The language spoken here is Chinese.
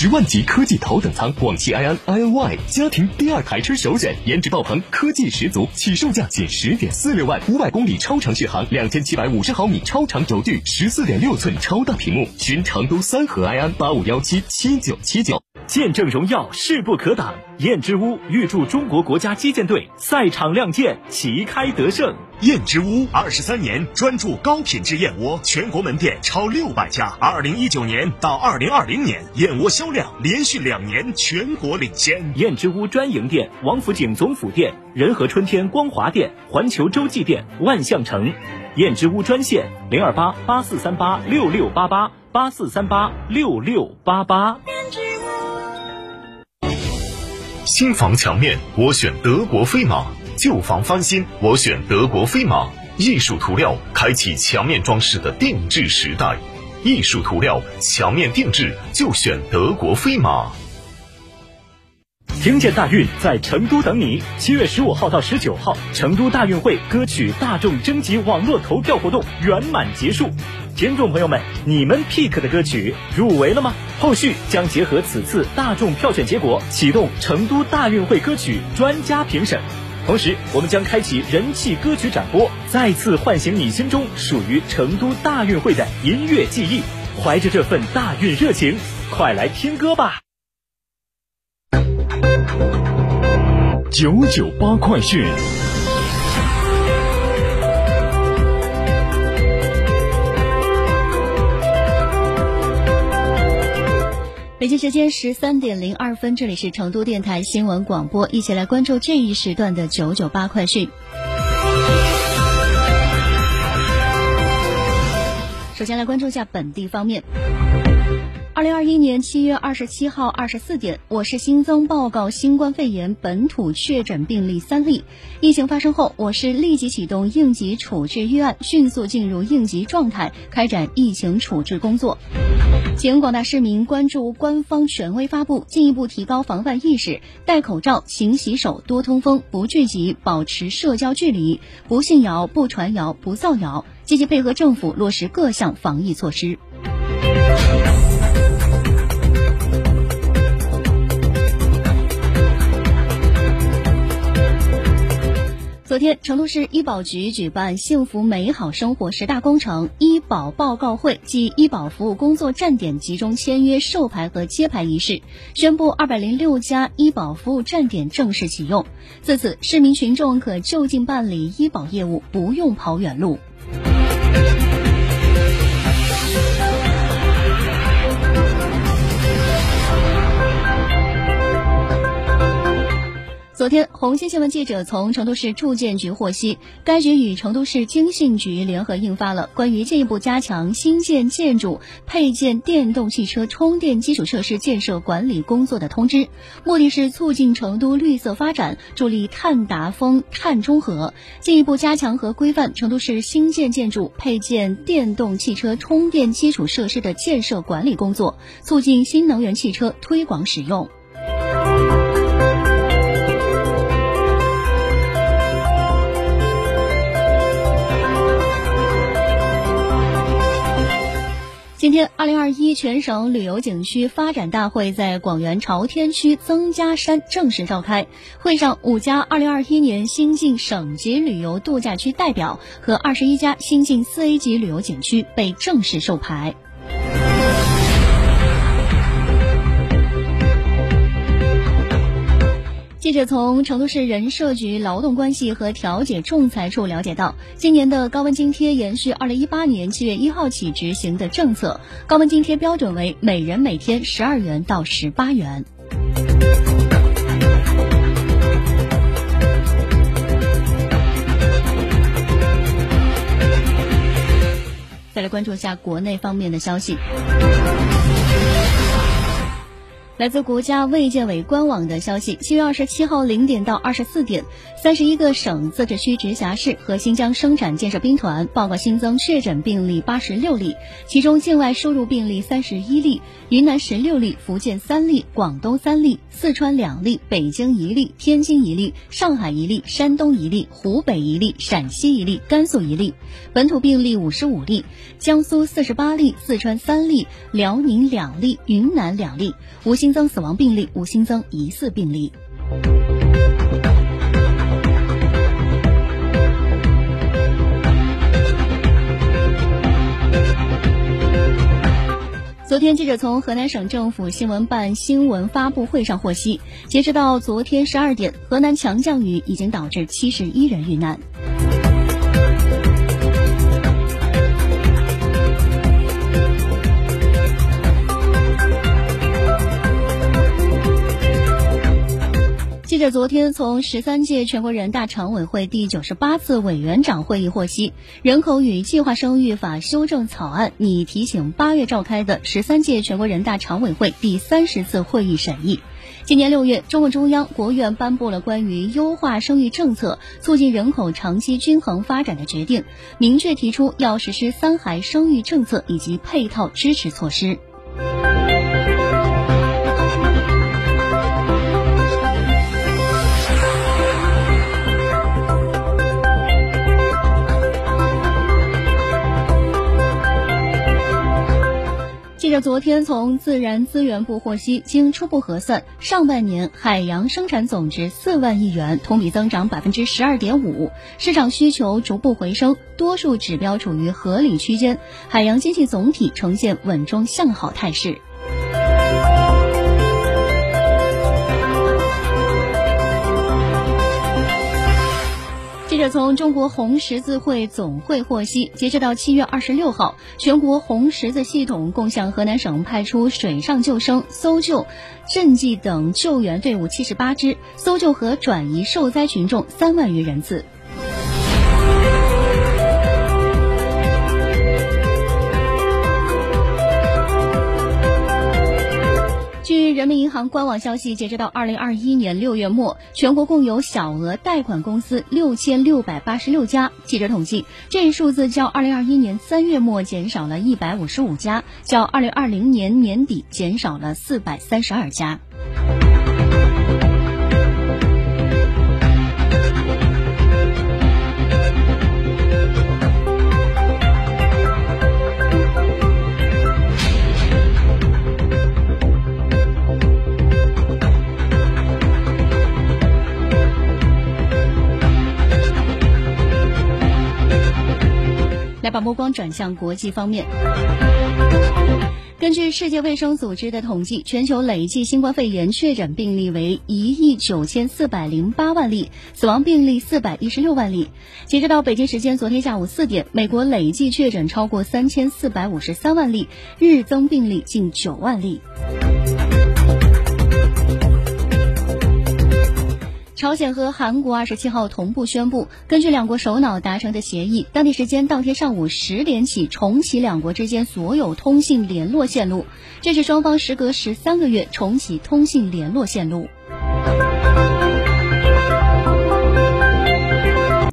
十万级科技头等舱广汽埃安 iNY 家庭第二台车首选，颜值爆棚，科技十足，起售价仅十点四六万，五百公里超长续航，两千七百五十毫米超长轴距，十四点六寸超大屏幕。寻成都三河埃安八五幺七七九七九。见证荣耀，势不可挡。燕之屋预祝中国国家击剑队赛场亮剑，旗开得胜。燕之屋二十三年专注高品质燕窝，全国门店超六百家。二零一九年到二零二零年，燕窝销量连续两年全国领先。燕之屋专营店：王府井总府店、仁和春天光华店、环球洲际店、万象城。燕之屋专线：零二八八四三八六六八八八四三八六六八八。新房墙面，我选德国飞马；旧房翻新，我选德国飞马。艺术涂料开启墙面装饰的定制时代，艺术涂料墙面定制就选德国飞马。听见大运在成都等你，七月十五号到十九号，成都大运会歌曲大众征集网络投票活动圆满结束。听众朋友们，你们 pick 的歌曲入围了吗？后续将结合此次大众票选结果，启动成都大运会歌曲专家评审。同时，我们将开启人气歌曲展播，再次唤醒你心中属于成都大运会的音乐记忆。怀着这份大运热情，快来听歌吧！九九八快讯。北京时间十三点零二分，这里是成都电台新闻广播，一起来关注这一时段的九九八快讯。首先来关注一下本地方面。二零二一年七月二十七号二十四点，我市新增报告新冠肺炎本土确诊病例三例。疫情发生后，我市立即启动应急处置预案，迅速进入应急状态，开展疫情处置工作。请广大市民关注官方权威发布，进一步提高防范意识，戴口罩、勤洗手、多通风、不聚集、保持社交距离，不信谣、不传谣、不造谣，积极配合政府落实各项防疫措施。天，成都市医保局举办“幸福美好生活十大工程”医保报告会暨医保服务工作站点集中签约授牌和揭牌仪式，宣布二百零六家医保服务站点正式启用。自此，市民群众可就近办理医保业务，不用跑远路。昨天，红星新闻记者从成都市住建局获悉，该局与成都市经信局联合印发了关于进一步加强新建建筑配建电动汽车充电基础设施建设管理工作的通知，目的是促进成都绿色发展，助力碳达峰、碳中和，进一步加强和规范成都市新建建筑配建电动汽车充电基础设施的建设管理工作，促进新能源汽车推广使用。天，二零二一全省旅游景区发展大会在广元朝天区曾家山正式召开。会上，五家二零二一年新晋省级旅游度假区代表和二十一家新晋四 A 级旅游景区被正式授牌。记者从成都市人社局劳动关系和调解仲裁处了解到，今年的高温津贴延续二零一八年七月一号起执行的政策，高温津贴标准为每人每天十二元到十八元。再来关注一下国内方面的消息。来自国家卫健委官网的消息，七月二十七号零点到二十四点，三十一个省、自治区、直辖市和新疆生产建设兵团报告新增确诊病例八十六例，其中境外输入病例三十一例，云南十六例，福建三例，广东三例，四川两例，北京一例，天津一例，上海一例，山东一例，湖北一例，陕西一例，甘肃一例。本土病例五十五例，江苏四十八例，四川三例，辽宁两例，云南两例，无新新增死亡病例，无新增疑似病例。昨天，记者从河南省政府新闻办新闻发布会上获悉，截止到昨天十二点，河南强降雨已经导致七十一人遇难。记者昨天从十三届全国人大常委会第九十八次委员长会议获悉，《人口与计划生育法》修正草案拟提请八月召开的十三届全国人大常委会第三十次会议审议。今年六月，中共中央、国务院颁布了关于优化生育政策、促进人口长期均衡发展的决定，明确提出要实施三孩生育政策以及配套支持措施。昨天从自然资源部获悉，经初步核算，上半年海洋生产总值四万亿元，同比增长百分之十二点五，市场需求逐步回升，多数指标处于合理区间，海洋经济总体呈现稳中向好态势。记者从中国红十字会总会获悉，截止到七月二十六号，全国红十字系统共向河南省派出水上救生、搜救、赈济等救援队伍七十八支，搜救和转移受灾群众三万余人次。人民银行官网消息，截止到二零二一年六月末，全国共有小额贷款公司六千六百八十六家。记者统计，这一数字较二零二一年三月末减少了一百五十五家，较二零二零年年底减少了四百三十二家。目光转向国际方面。根据世界卫生组织的统计，全球累计新冠肺炎确诊病例为一亿九千四百零八万例，死亡病例四百一十六万例。截止到北京时间昨天下午四点，美国累计确诊超过三千四百五十三万例，日增病例近九万例。朝鲜和韩国二十七号同步宣布，根据两国首脑达成的协议，当地时间当天上午十点起重启两国之间所有通信联络线路，这是双方时隔十三个月重启通信联络线路。